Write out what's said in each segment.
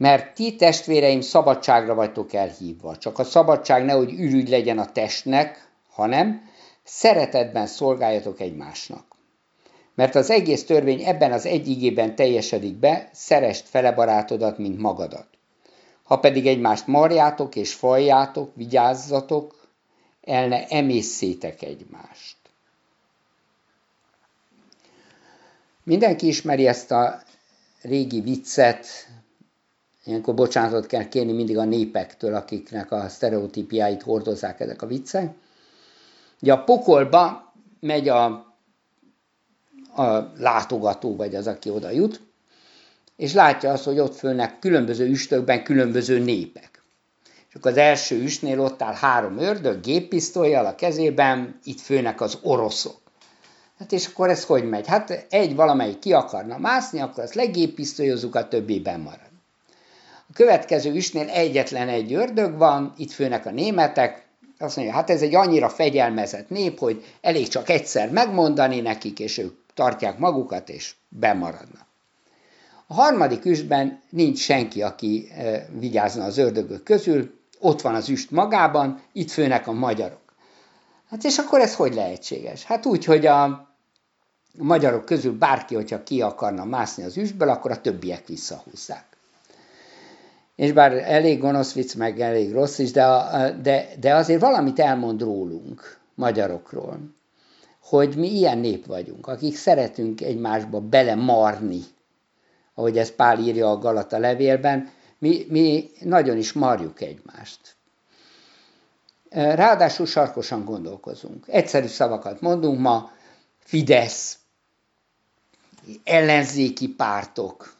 Mert ti testvéreim szabadságra vagytok elhívva, csak a szabadság nehogy ürügy legyen a testnek, hanem szeretetben szolgáljatok egymásnak. Mert az egész törvény ebben az egy igében teljesedik be, szerest fele barátodat, mint magadat. Ha pedig egymást marjátok és faljátok, vigyázzatok, el ne emészszétek egymást. Mindenki ismeri ezt a régi viccet, ilyenkor bocsánatot kell kérni mindig a népektől, akiknek a sztereotípiáit hordozzák ezek a viccek. Ugye a pokolba megy a, a látogató, vagy az, aki oda jut, és látja azt, hogy ott fölnek különböző üstökben különböző népek. És akkor az első üstnél ott áll három ördög, géppisztolyjal a kezében, itt főnek az oroszok. Hát és akkor ez hogy megy? Hát egy valamelyik ki akarna mászni, akkor azt legéppisztolyozzuk, a többi marad. A következő üstnél egyetlen egy ördög van, itt főnek a németek, azt mondja, hát ez egy annyira fegyelmezett nép, hogy elég csak egyszer megmondani nekik, és ők tartják magukat, és bemaradnak. A harmadik üstben nincs senki, aki e, vigyázna az ördögök közül, ott van az üst magában, itt főnek a magyarok. Hát és akkor ez hogy lehetséges? Hát úgy, hogy a magyarok közül bárki, hogyha ki akarna mászni az üstből, akkor a többiek visszahúzzák és bár elég gonosz vicc, meg elég rossz is, de, de, de azért valamit elmond rólunk, magyarokról, hogy mi ilyen nép vagyunk, akik szeretünk egymásba belemarni, ahogy ezt Pál írja a Galata levélben, mi, mi nagyon is marjuk egymást. Ráadásul sarkosan gondolkozunk. Egyszerű szavakat mondunk ma, Fidesz, ellenzéki pártok,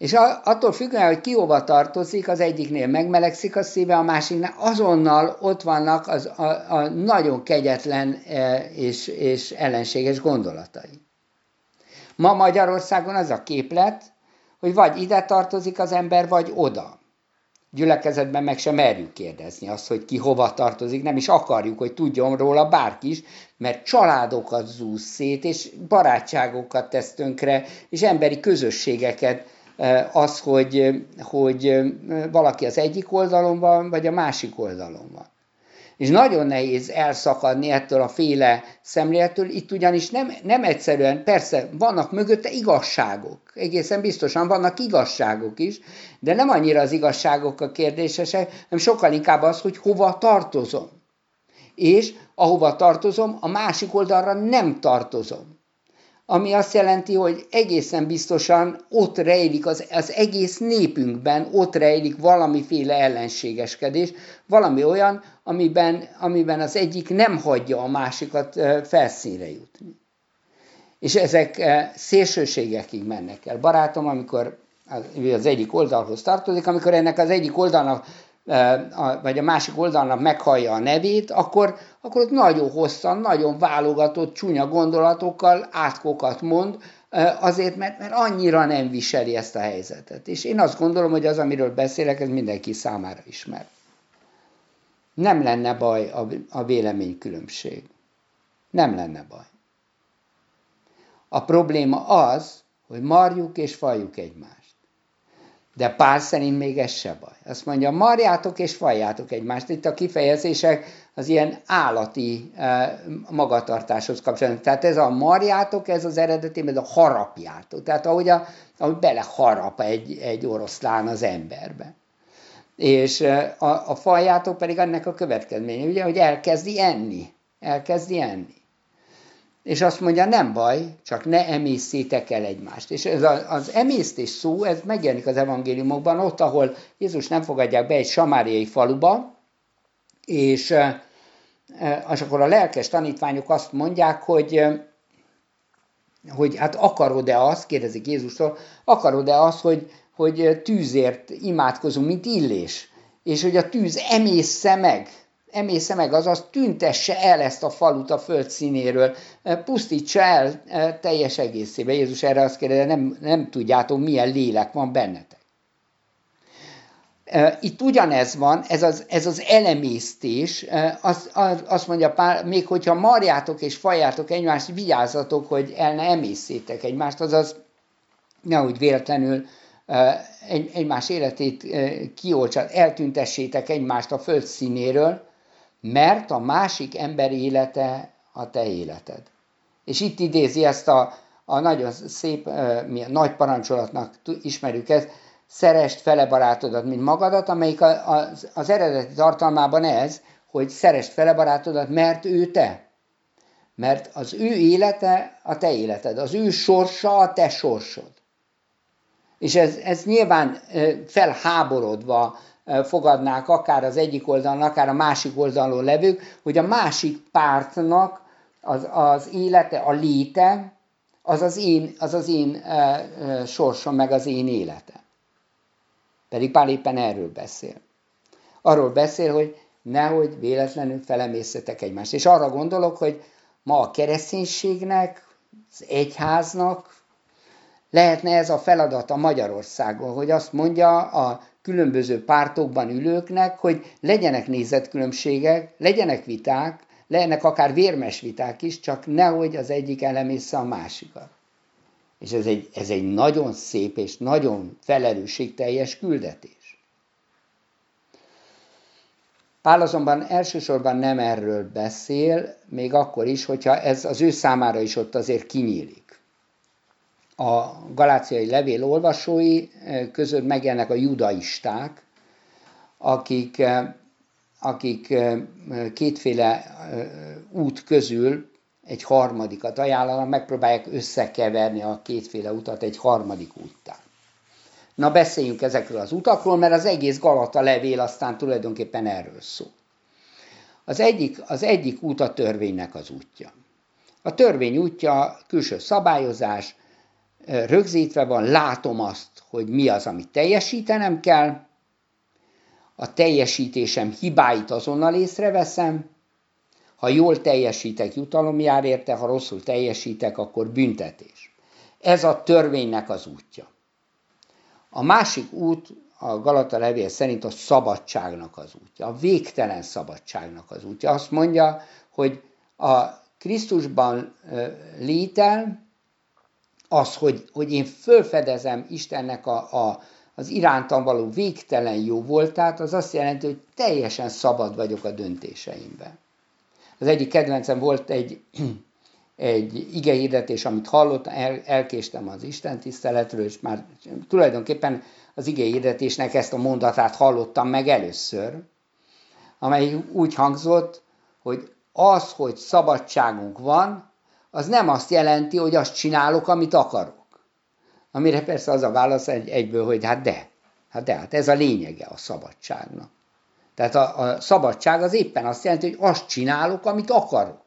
és attól függően, hogy ki hova tartozik, az egyiknél megmelegszik a szíve, a másiknál azonnal ott vannak az, a, a nagyon kegyetlen e, és, és ellenséges gondolatai. Ma Magyarországon az a képlet, hogy vagy ide tartozik az ember, vagy oda. Gyülekezetben meg sem merjük kérdezni azt, hogy ki hova tartozik, nem is akarjuk, hogy tudjon róla bárki is, mert családokat zúz szét, és barátságokat tesz tönkre, és emberi közösségeket az, hogy, hogy valaki az egyik oldalon van, vagy a másik oldalon van. És nagyon nehéz elszakadni ettől a féle szemlélettől, itt ugyanis nem, nem egyszerűen, persze vannak mögötte igazságok, egészen biztosan vannak igazságok is, de nem annyira az igazságok a kérdésesek, hanem sokkal inkább az, hogy hova tartozom. És ahova tartozom, a másik oldalra nem tartozom ami azt jelenti, hogy egészen biztosan ott rejlik az, az egész népünkben, ott rejlik valamiféle ellenségeskedés, valami olyan, amiben, amiben az egyik nem hagyja a másikat felszínre jutni. És ezek szélsőségekig mennek el. Barátom, amikor az egyik oldalhoz tartozik, amikor ennek az egyik oldalnak vagy a másik oldalnak meghallja a nevét, akkor, akkor ott nagyon hosszan, nagyon válogatott, csúnya gondolatokkal átkokat mond, azért, mert, mert annyira nem viseli ezt a helyzetet. És én azt gondolom, hogy az, amiről beszélek, ez mindenki számára ismer. Nem lenne baj a, a véleménykülönbség. Nem lenne baj. A probléma az, hogy marjuk és faljuk egymást. De pár szerint még ez se baj. Azt mondja, marjátok és fajjátok egymást. Itt a kifejezések az ilyen állati eh, magatartáshoz kapcsolódnak. Tehát ez a marjátok, ez az eredeti, ez a harapjátok. Tehát ahogy, a, ahogy beleharap egy, egy oroszlán az emberbe. És eh, a, a fajjátok pedig ennek a következménye, ugye, hogy elkezdi enni. Elkezdi enni és azt mondja, nem baj, csak ne emészítek el egymást. És ez az emésztés szó, ez megjelenik az evangéliumokban, ott, ahol Jézus nem fogadják be egy samáriai faluba, és, és akkor a lelkes tanítványok azt mondják, hogy, hogy hát akarod-e azt, kérdezik Jézustól, akarod-e azt, hogy, hogy tűzért imádkozunk, mint illés, és hogy a tűz emészze meg emésze meg, azaz tüntesse el ezt a falut a föld színéről, pusztítsa el teljes egészébe. Jézus erre azt kérdezi, nem, nem tudjátok, milyen lélek van bennetek. Itt ugyanez van, ez az, ez az elemésztés, azt, azt mondja Pál, még hogyha marjátok és fajátok egymást, vigyázzatok, hogy el ne emészétek egymást, azaz nehogy véletlenül egy, egymás életét kiolcsat, eltüntessétek egymást a föld színéről, mert a másik ember élete a te életed. És itt idézi ezt a, a nagyon szép, milyen nagy parancsolatnak ismerjük ezt, szerest fele barátodat, mint magadat, amelyik az, az eredeti tartalmában ez, hogy szerest fele barátodat, mert ő te. Mert az ő élete a te életed, az ő sorsa a te sorsod. És ez, ez nyilván felháborodva fogadnák akár az egyik oldalon, akár a másik oldalon levők, hogy a másik pártnak az, az élete, a léte, az az én, az az én e, e, sorsom, meg az én életem. Pedig Pál éppen erről beszél. Arról beszél, hogy nehogy véletlenül felemészetek egymást. És arra gondolok, hogy ma a kereszténységnek, az egyháznak lehetne ez a feladat a Magyarországon, hogy azt mondja a különböző pártokban ülőknek, hogy legyenek nézetkülönbségek, legyenek viták, lehetnek akár vérmes viták is, csak nehogy az egyik elemésze a másikat. És ez egy, ez egy nagyon szép és nagyon felelősségteljes küldetés. Pál azonban elsősorban nem erről beszél, még akkor is, hogyha ez az ő számára is ott azért kinyílik. A galáciai levél olvasói eh, között megjelennek a judaisták, akik eh, akik kétféle út közül egy harmadikat ajánlanak, megpróbálják összekeverni a kétféle utat egy harmadik úttá. Na beszéljünk ezekről az utakról, mert az egész Galata levél aztán tulajdonképpen erről szól. Az egyik, az egyik út a törvénynek az útja. A törvény útja külső szabályozás, rögzítve van, látom azt, hogy mi az, amit teljesítenem kell, a teljesítésem hibáit azonnal észreveszem, ha jól teljesítek, jutalom jár érte, ha rosszul teljesítek, akkor büntetés. Ez a törvénynek az útja. A másik út a Galata levél szerint a szabadságnak az útja, a végtelen szabadságnak az útja. Azt mondja, hogy a Krisztusban létel, az, hogy, hogy én fölfedezem Istennek a, a, az irántam való végtelen jó voltát, az azt jelenti, hogy teljesen szabad vagyok a döntéseimben. Az egyik kedvencem volt egy, egy igehirdetés, amit hallottam, el, elkéstem az Isten tiszteletről, és már tulajdonképpen az igehirdetésnek ezt a mondatát hallottam meg először, amely úgy hangzott, hogy az, hogy szabadságunk van, az nem azt jelenti, hogy azt csinálok, amit akarok. Amire persze az a válasz egy, egyből, hogy hát de, hát de, hát ez a lényege a szabadságnak. Tehát a, a szabadság az éppen azt jelenti, hogy azt csinálok, amit akarok.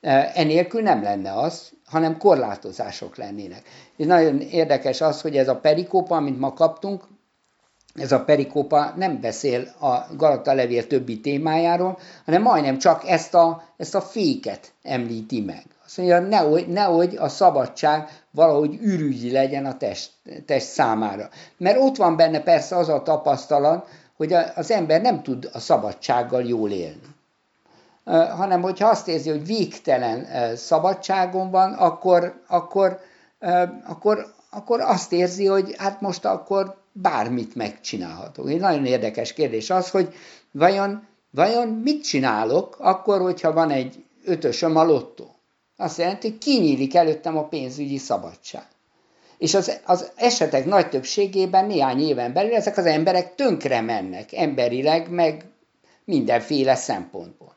E, enélkül nem lenne az, hanem korlátozások lennének. És nagyon érdekes az, hogy ez a perikópa, amit ma kaptunk, ez a perikópa nem beszél a Galata levél többi témájáról, hanem majdnem csak ezt a, ezt a féket említi meg. Azt mondja, nehogy, nehogy a szabadság valahogy ürügyi legyen a test, test számára. Mert ott van benne persze az a tapasztalat, hogy az ember nem tud a szabadsággal jól élni. Hanem, hogyha azt érzi, hogy végtelen szabadságon van, akkor, akkor, akkor, akkor azt érzi, hogy hát most akkor bármit megcsinálhatok. Egy nagyon érdekes kérdés az, hogy vajon, vajon mit csinálok akkor, hogyha van egy ötösöm a lottó? Azt jelenti, hogy kinyílik előttem a pénzügyi szabadság. És az, az esetek nagy többségében néhány éven belül ezek az emberek tönkre mennek, emberileg, meg mindenféle szempontból.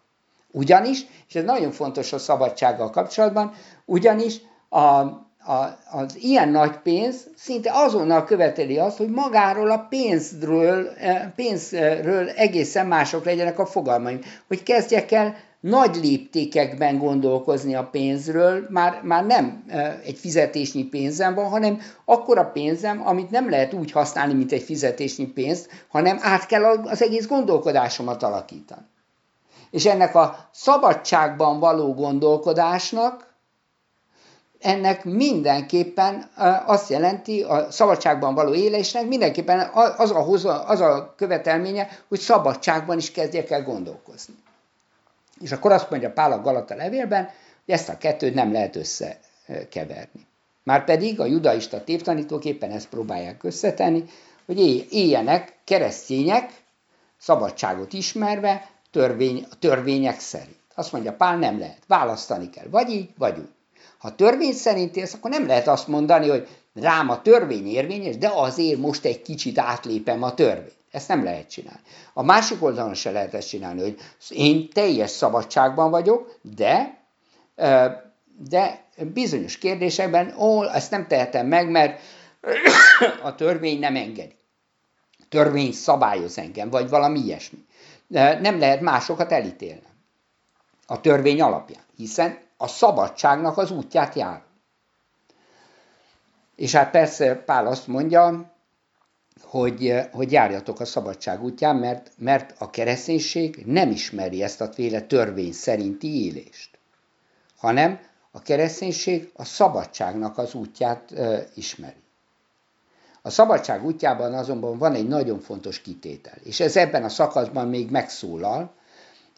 Ugyanis, és ez nagyon fontos a szabadsággal kapcsolatban, ugyanis a, a, az ilyen nagy pénz szinte azonnal követeli azt, hogy magáról a pénzről, eh, pénzről egészen mások legyenek a fogalmaim. Hogy kezdjek el nagy léptékekben gondolkozni a pénzről, már, már nem egy fizetésnyi pénzem van, hanem akkora pénzem, amit nem lehet úgy használni, mint egy fizetésnyi pénzt, hanem át kell az egész gondolkodásomat alakítani. És ennek a szabadságban való gondolkodásnak, ennek mindenképpen azt jelenti, a szabadságban való élésnek mindenképpen az a, az a követelménye, hogy szabadságban is kezdjek el gondolkozni. És akkor azt mondja Pál a Galata levélben, hogy ezt a kettőt nem lehet összekeverni. Márpedig a judaista tévtanítók éppen ezt próbálják összetenni, hogy éljenek keresztények, szabadságot ismerve, törvény, törvények szerint. Azt mondja, Pál nem lehet. Választani kell. Vagy így, vagy úgy. Ha törvény szerint élsz, akkor nem lehet azt mondani, hogy rám a törvény érvényes, de azért most egy kicsit átlépem a törvényt. Ezt nem lehet csinálni. A másik oldalon se lehet ezt csinálni, hogy én teljes szabadságban vagyok, de, de bizonyos kérdésekben, ó, ezt nem tehetem meg, mert a törvény nem engedi. A törvény szabályoz engem, vagy valami ilyesmi. Nem lehet másokat elítélni a törvény alapján, hiszen a szabadságnak az útját jár. És hát persze Pál azt mondja, hogy, hogy járjatok a szabadság útján, mert, mert a kereszténység nem ismeri ezt a féle törvény szerinti élést, hanem a kereszténység a szabadságnak az útját e, ismeri. A szabadság útjában azonban van egy nagyon fontos kitétel, és ez ebben a szakaszban még megszólal,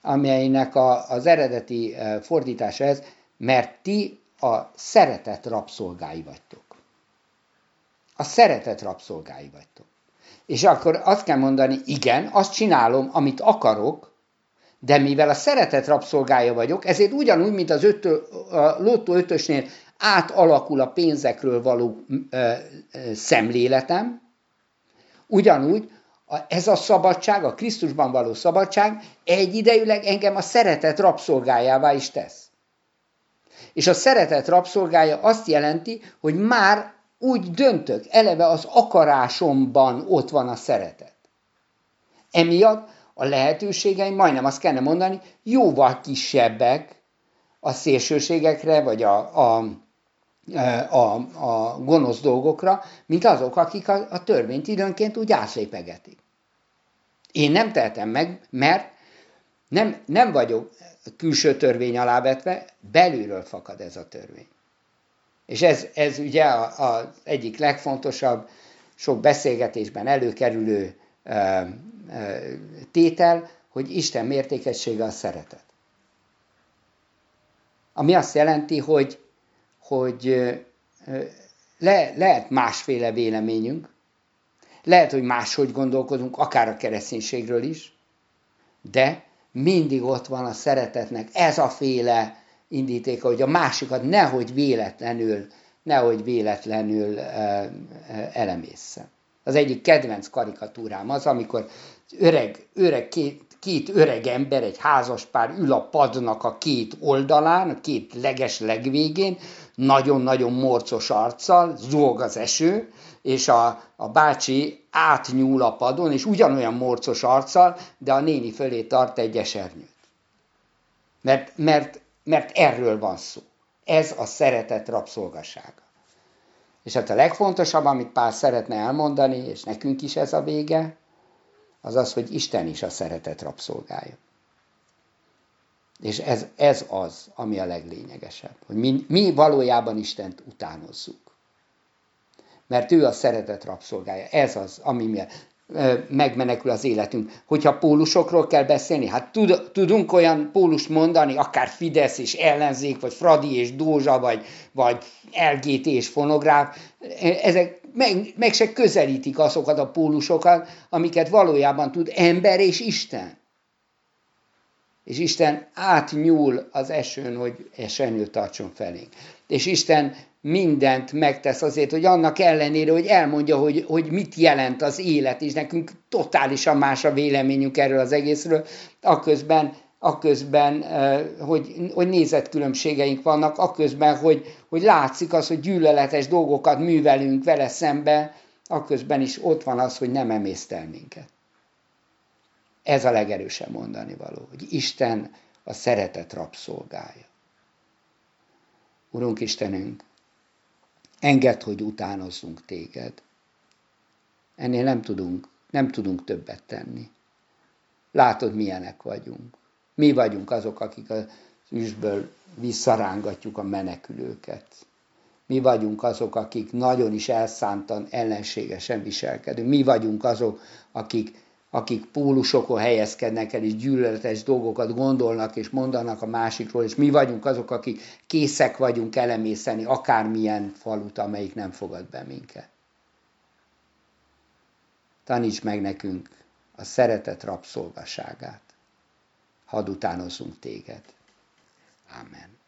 amelynek a, az eredeti fordítása ez, mert ti a szeretet rabszolgái vagytok. A szeretet rabszolgái vagytok. És akkor azt kell mondani, igen, azt csinálom, amit akarok, de mivel a szeretet rabszolgája vagyok, ezért ugyanúgy, mint az ötö, a lottó ötösnél átalakul a pénzekről való ö, ö, szemléletem, ugyanúgy ez a szabadság, a Krisztusban való szabadság egyidejűleg engem a szeretet rabszolgájává is tesz. És a szeretet rabszolgája azt jelenti, hogy már úgy döntök, eleve az akarásomban ott van a szeretet. Emiatt a lehetőségeim, majdnem azt kellene mondani, jóval kisebbek a szélsőségekre, vagy a, a, a, a gonosz dolgokra, mint azok, akik a, a törvényt időnként úgy átlépegetik. Én nem tehetem meg, mert nem, nem vagyok külső törvény alávetve, belülről fakad ez a törvény. És ez, ez ugye az egyik legfontosabb, sok beszélgetésben előkerülő tétel, hogy Isten mértékessége a szeretet. Ami azt jelenti, hogy, hogy le, lehet másféle véleményünk, lehet, hogy máshogy gondolkodunk, akár a kereszténységről is, de mindig ott van a szeretetnek ez a féle indítéka, hogy a másikat nehogy véletlenül, nehogy véletlenül elemészze. Az egyik kedvenc karikatúrám az, amikor öreg, öreg két, két öreg ember, egy házas pár ül a padnak a két oldalán, a két leges legvégén, nagyon-nagyon morcos arccal, zúg az eső, és a, a bácsi átnyúl a padon, és ugyanolyan morcos arccal, de a néni fölé tart egy esernyőt. Mert, mert mert erről van szó. Ez a szeretet rabszolgasága. És hát a legfontosabb, amit Pál szeretne elmondani, és nekünk is ez a vége, az az, hogy Isten is a szeretet rabszolgája. És ez, ez az, ami a leglényegesebb, hogy mi, mi valójában Istent utánozzuk. Mert ő a szeretet rabszolgája. Ez az, ami miatt megmenekül az életünk. Hogyha pólusokról kell beszélni, hát tud, tudunk olyan pólust mondani, akár Fidesz és ellenzék, vagy Fradi és Dózsa, vagy, vagy LGT és fonográf, ezek meg, meg se közelítik azokat a pólusokat, amiket valójában tud ember és Isten. És Isten átnyúl az esőn, hogy esernyőt tartson felénk. És Isten mindent megtesz azért, hogy annak ellenére, hogy elmondja, hogy, hogy mit jelent az élet, és nekünk totálisan más a véleményünk erről az egészről, akközben, akközben hogy, hogy nézetkülönbségeink vannak, akközben, hogy, hogy látszik az, hogy gyűlöletes dolgokat művelünk vele szembe, akközben is ott van az, hogy nem emésztel minket. Ez a legerősebb mondani való, hogy Isten a szeretet rabszolgája. Urunk Istenünk, Engedd, hogy utánozzunk téged. Ennél nem tudunk, nem tudunk többet tenni. Látod, milyenek vagyunk. Mi vagyunk azok, akik az üsből visszarángatjuk a menekülőket. Mi vagyunk azok, akik nagyon is elszántan, ellenségesen viselkedünk. Mi vagyunk azok, akik akik pólusokon helyezkednek el, és gyűlöletes dolgokat gondolnak és mondanak a másikról, és mi vagyunk azok, akik készek vagyunk elemészeni akármilyen falut, amelyik nem fogad be minket. Taníts meg nekünk a szeretet rabszolgaságát. Hadd utánozunk téged. Amen.